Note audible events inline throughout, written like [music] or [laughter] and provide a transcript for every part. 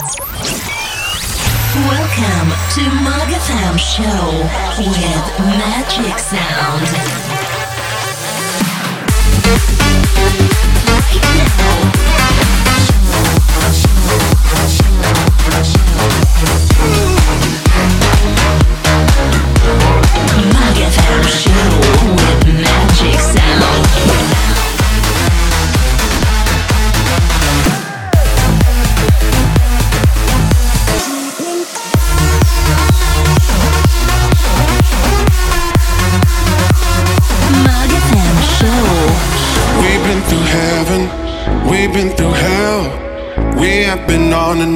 Welcome to Magatham Show with Magic Sound. Magatham Show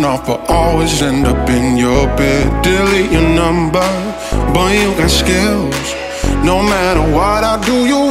and off, but always end up in your bed. Delete your number, boy, you got skills. No matter what I do, you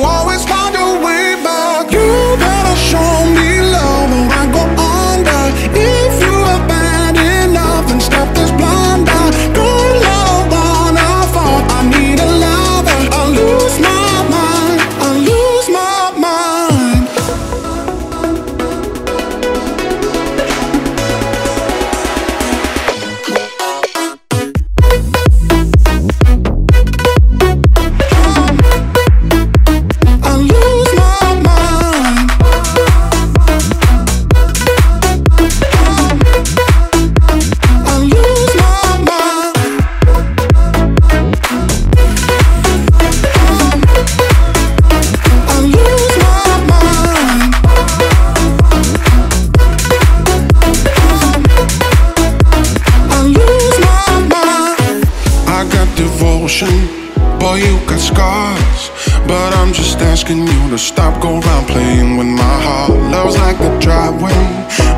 scars. But I'm just asking you to stop, go around playing with my heart. Love's like the driveway,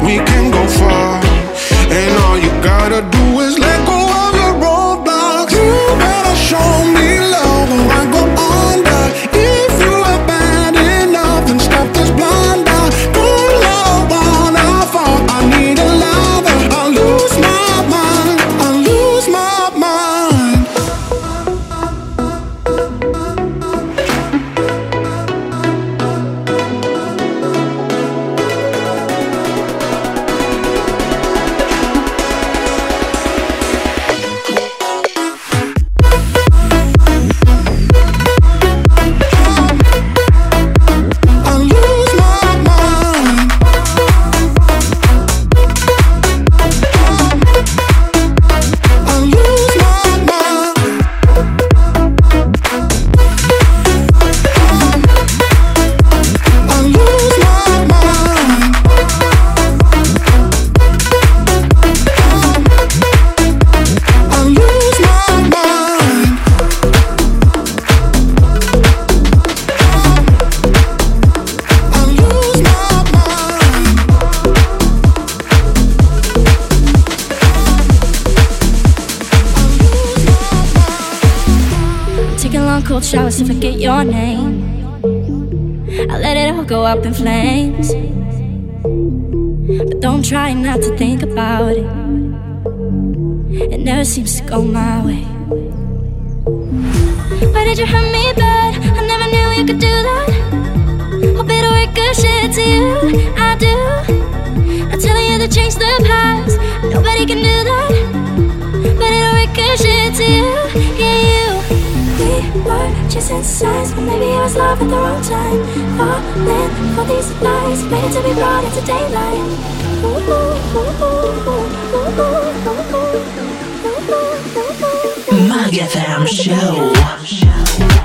we can go far. And all you gotta do is let go of your roadblocks. You better show me love To forget your name. I let it all go up in flames. But don't try not to think about it. It never seems to go my way. Why did you hurt me bad? I never knew you could do that. Hope it'll ricochet to you. I do. I'm telling you to change the past. Nobody can do that. But it'll ricochet to you. Were signs, but maybe I was love at the wrong time. Falling for these lies, waiting to be brought into daylight. Ooh. Magatham Show.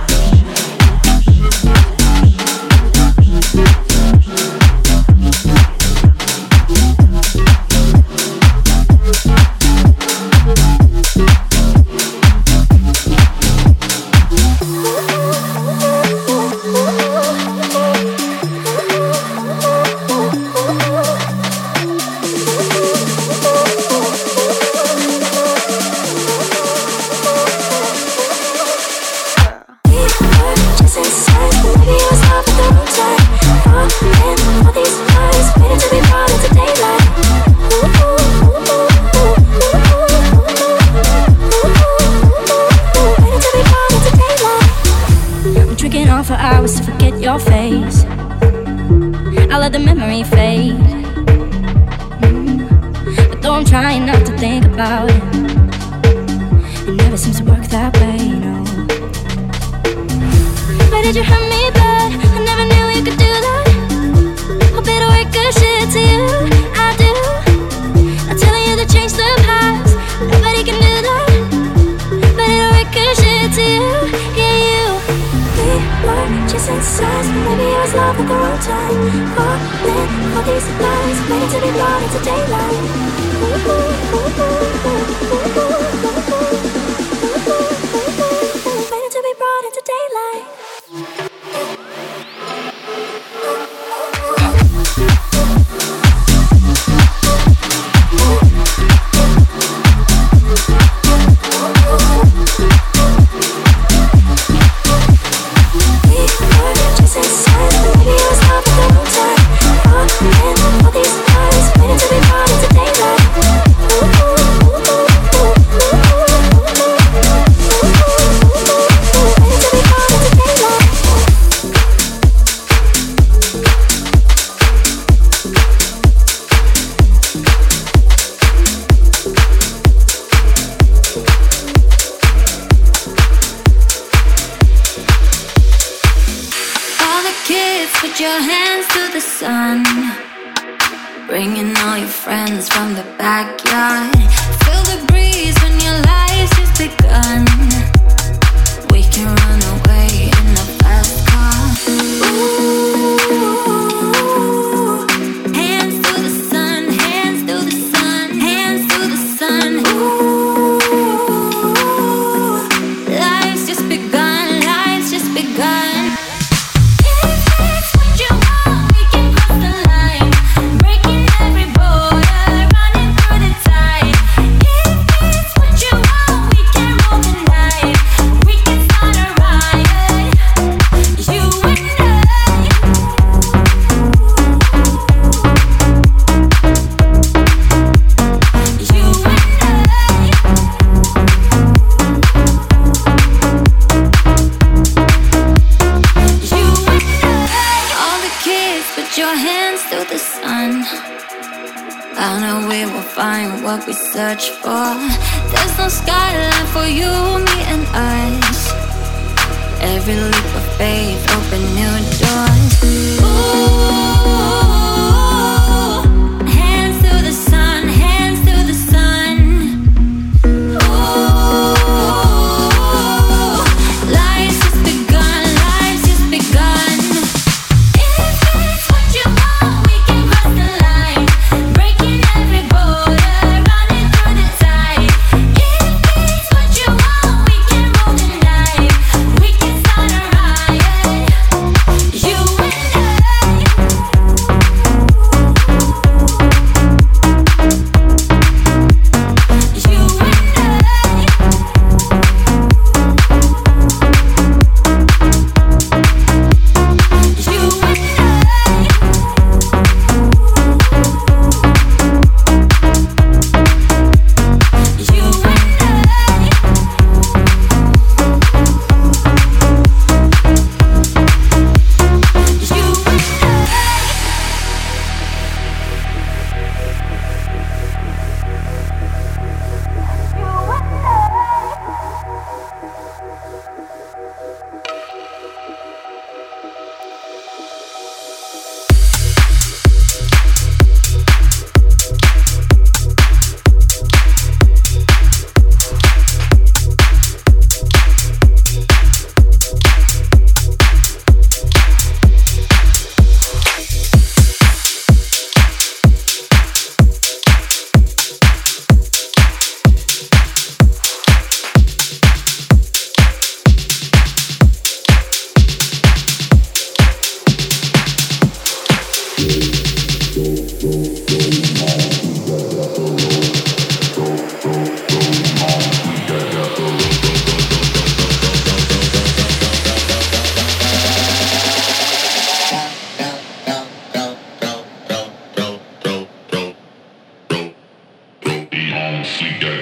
actually done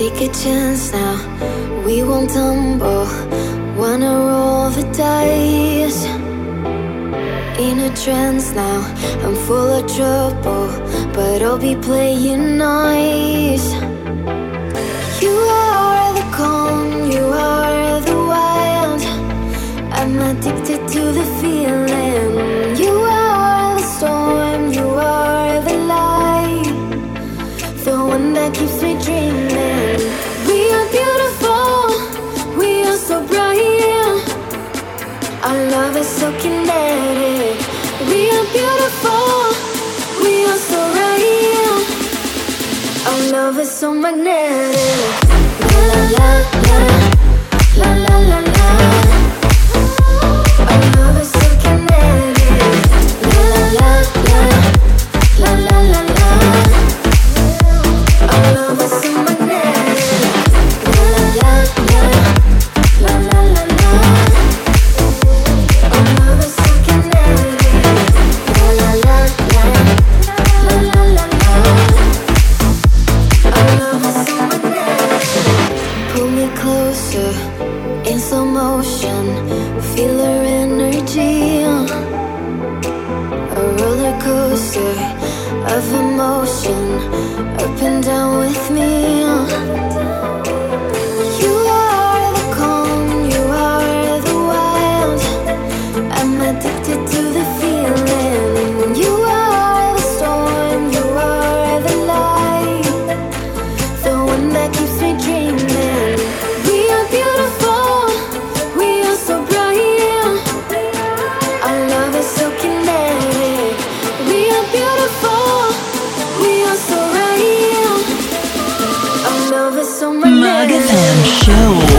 Take a chance now, we won't tumble. Wanna roll the dice. In a trance now, I'm full of trouble, but I'll be playing nice. You are the calm, you are the wild. I'm addicted to the feeling. love is so magnetic. la la la la la la la. la. show.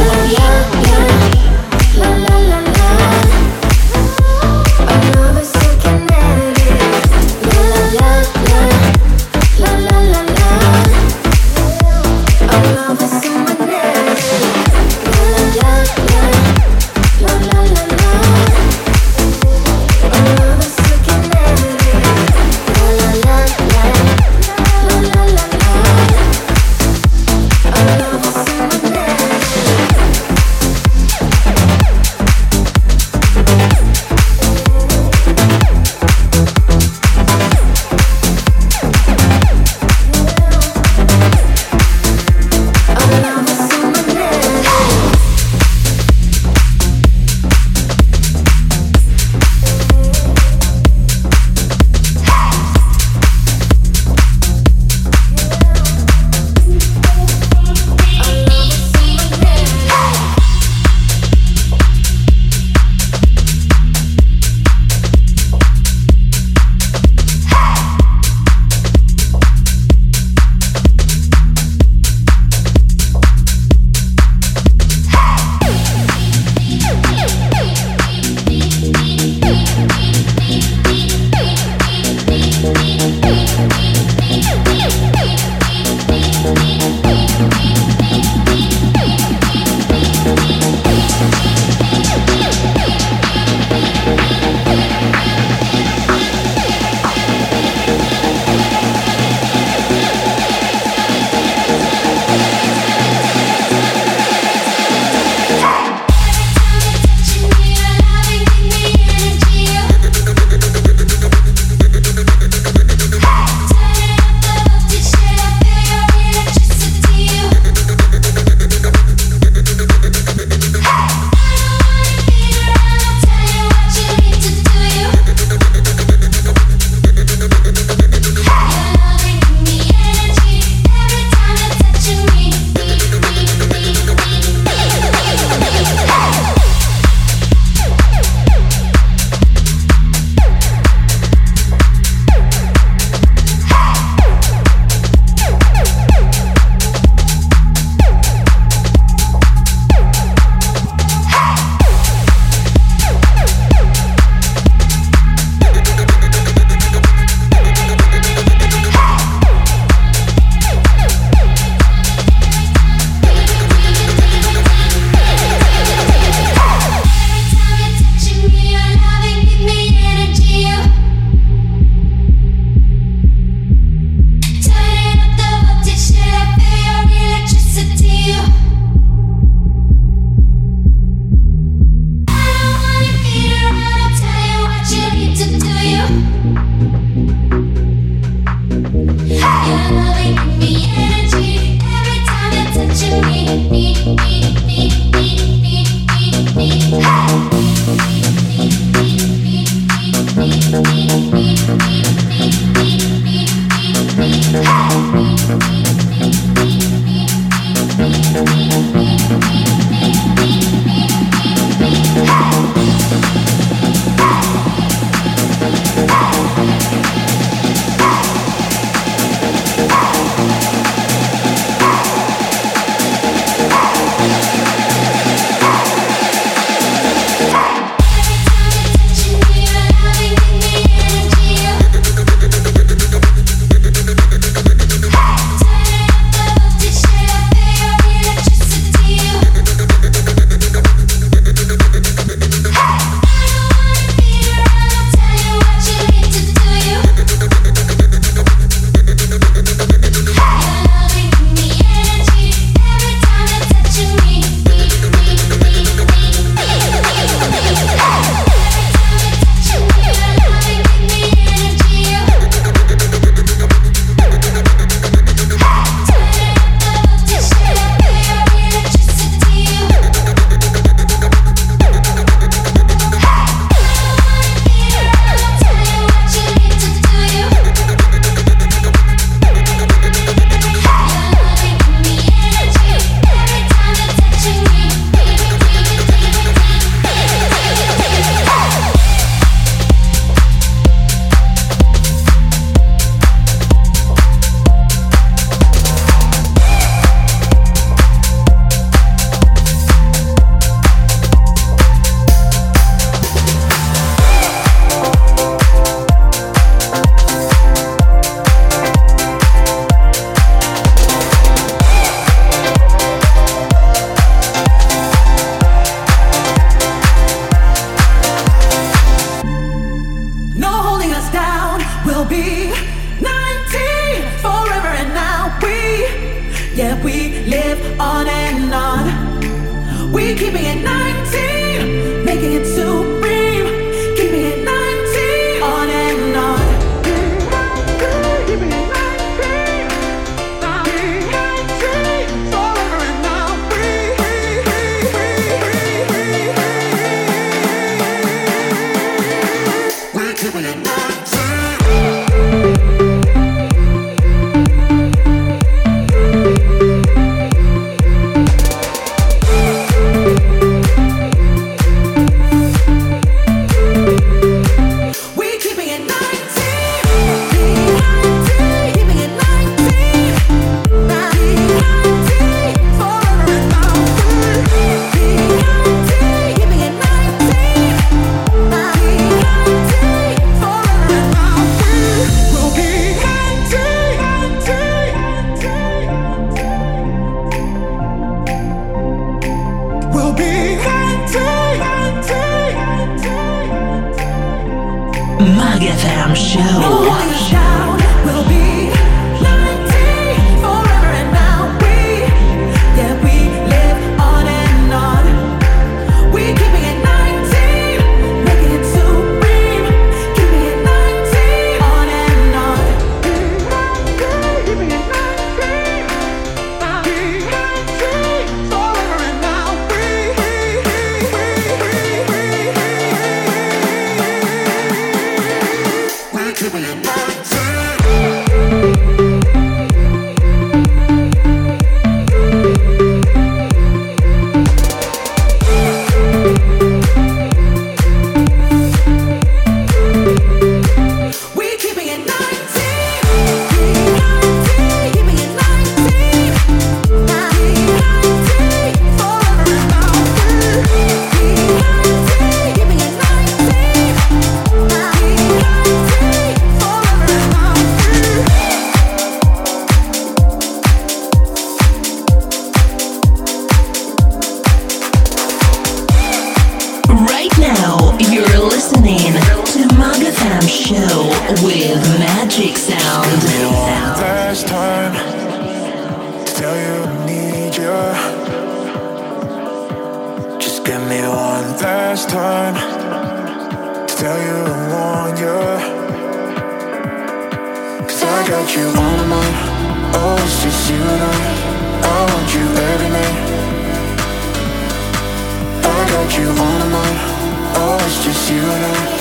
Show with Magic Sound. Last time, to tell you I need you. Just give me one last time. to Tell you I want you. Cause I got you on my oh, it's just you and I. I want you every night. I got you on my oh, it's just you and I.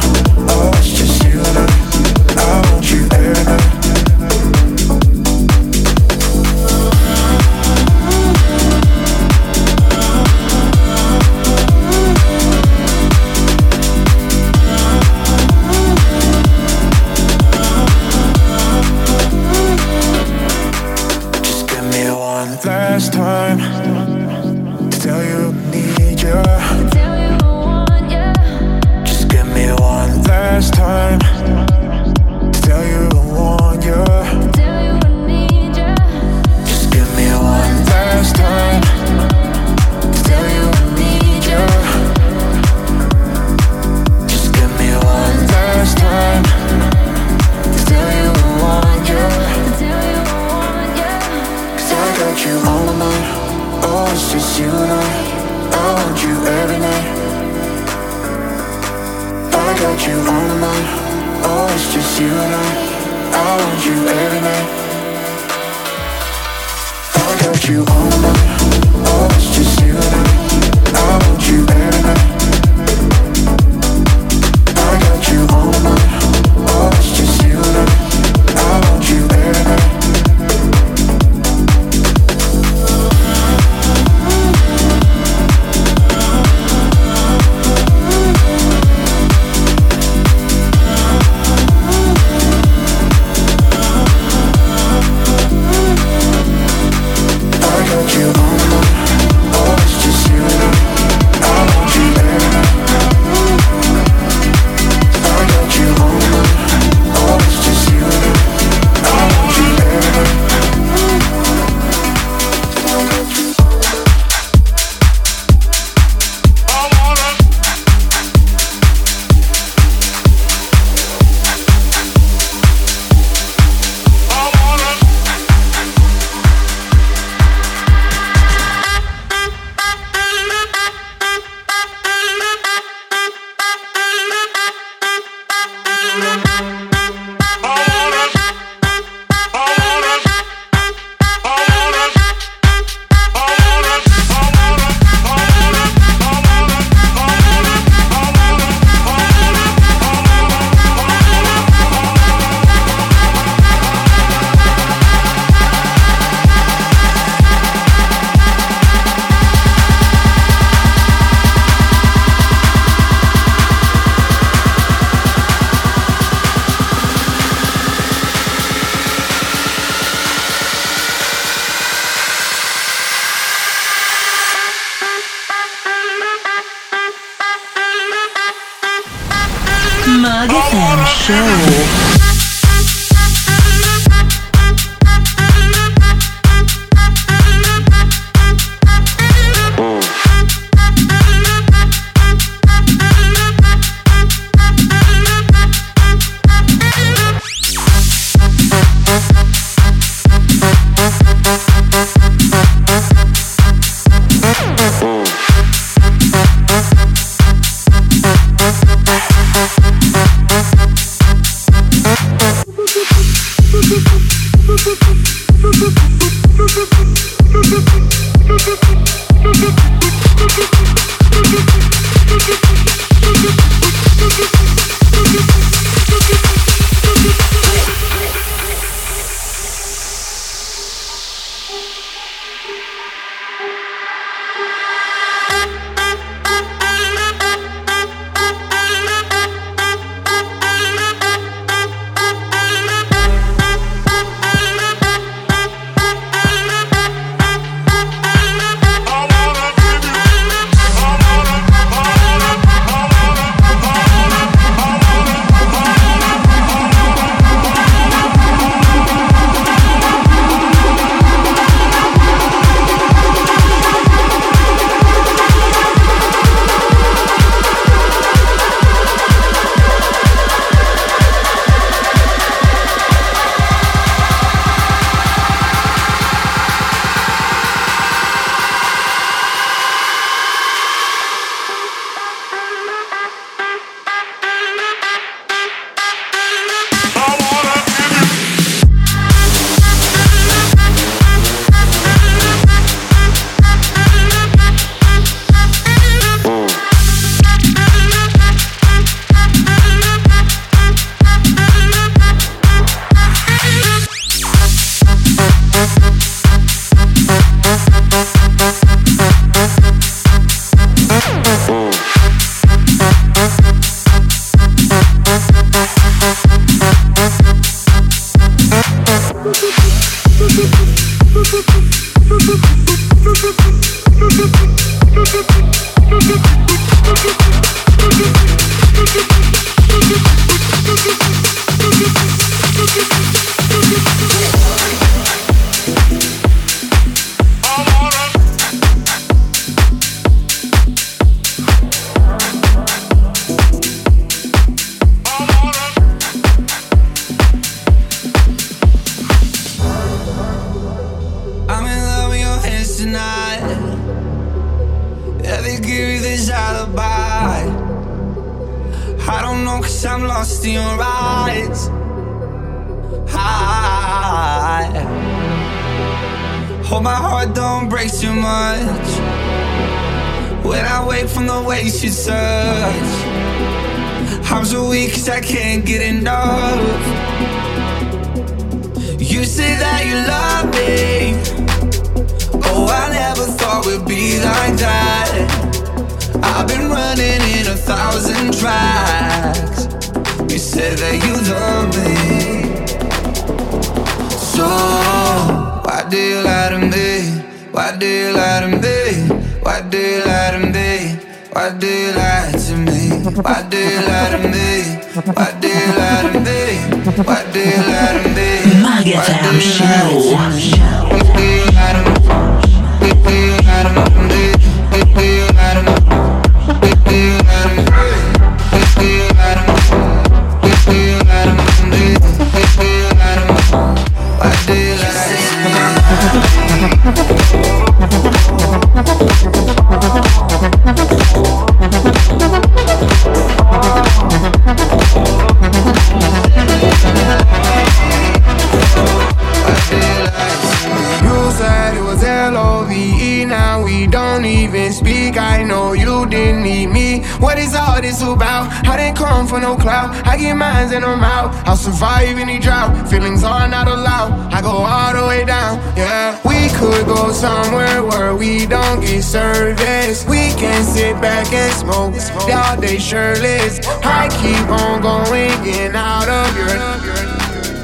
survive any drought. Feelings are not allowed. I go all the way down, yeah. We could go somewhere where we don't get service. We can sit back and smoke all day shirtless. I keep on going in out of your.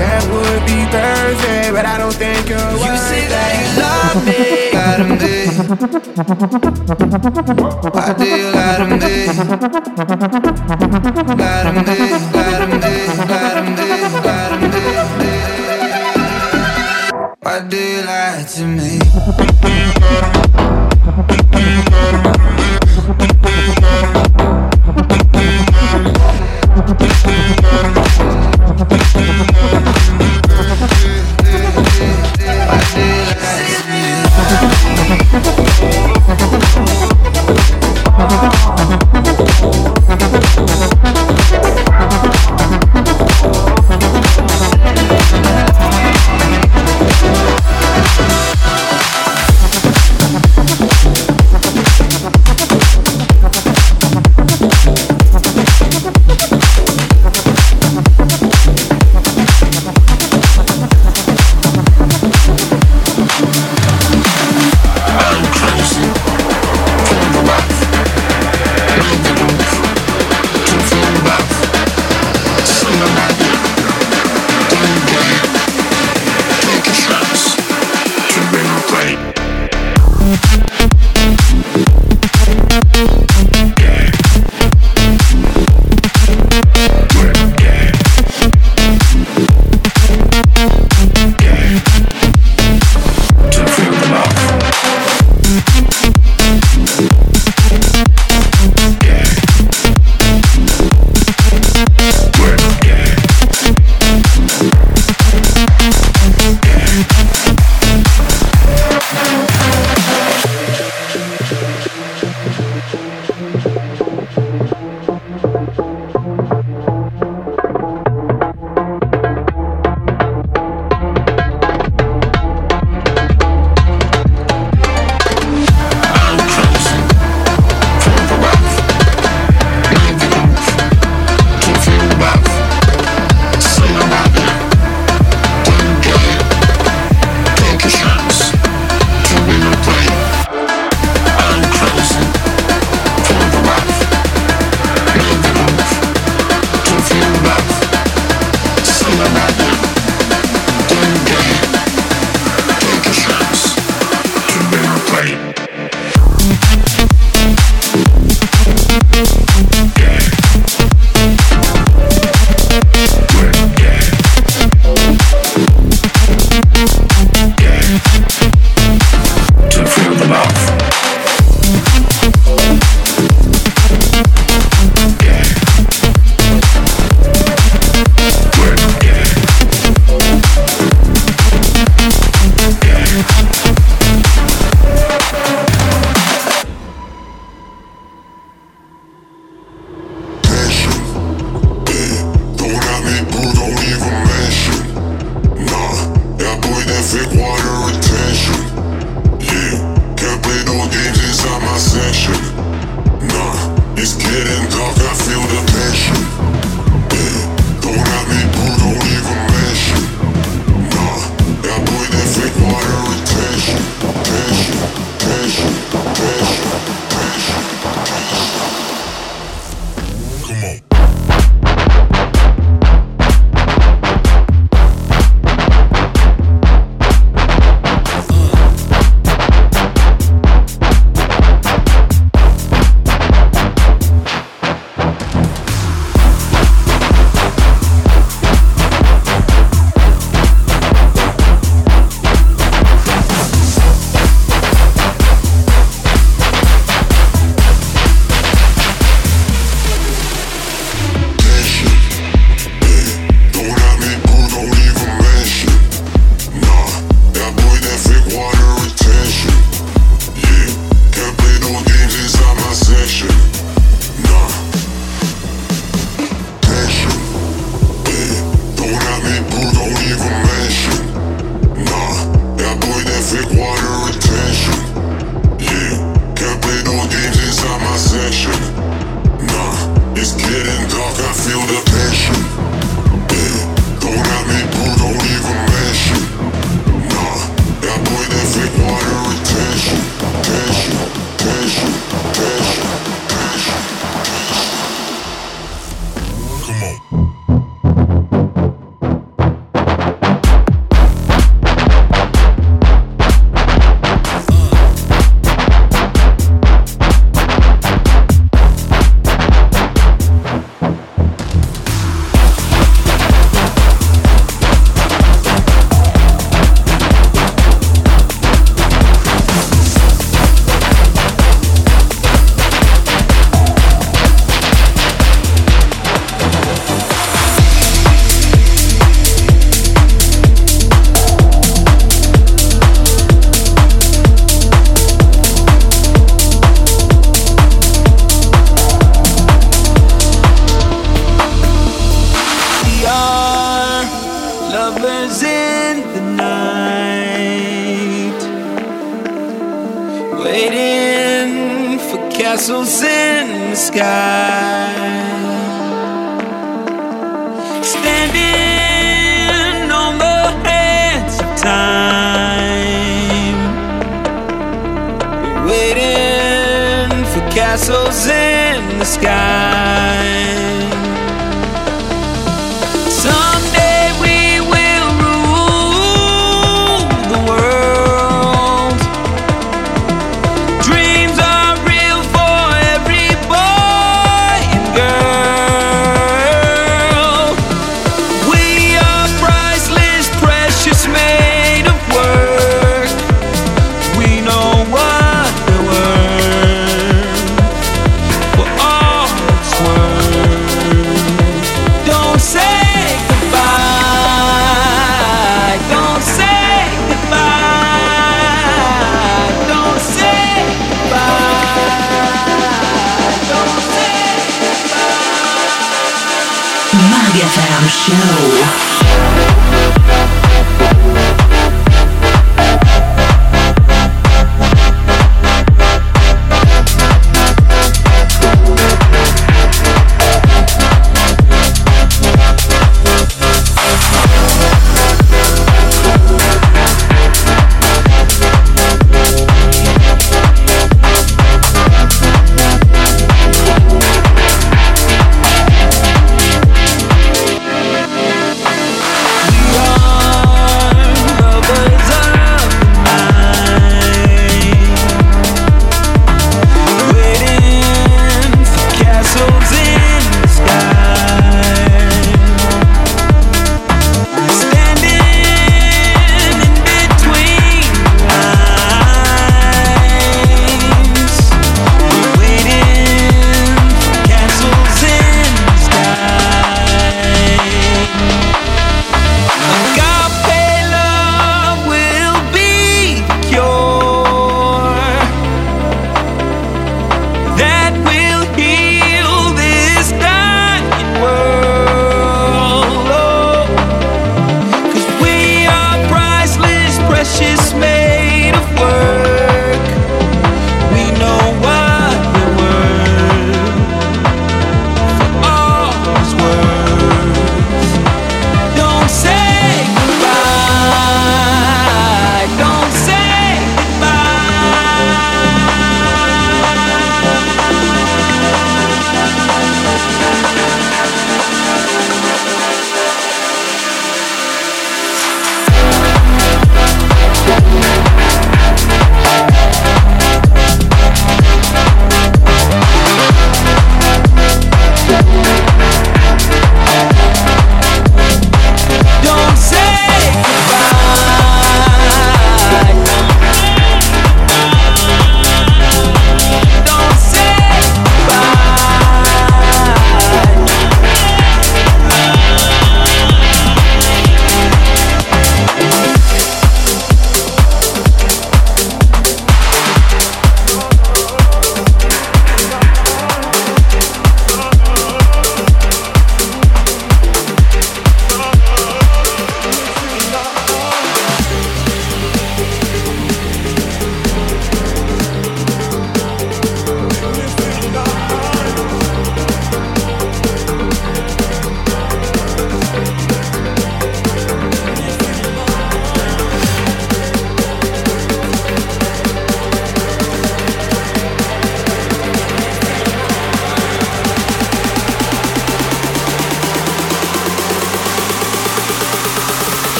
That would be Thursday, but I don't think you're. You say that you love me. [laughs] Got him there. Why do got him there? Got him there. You lie to me?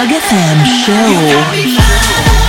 Mug FM Show.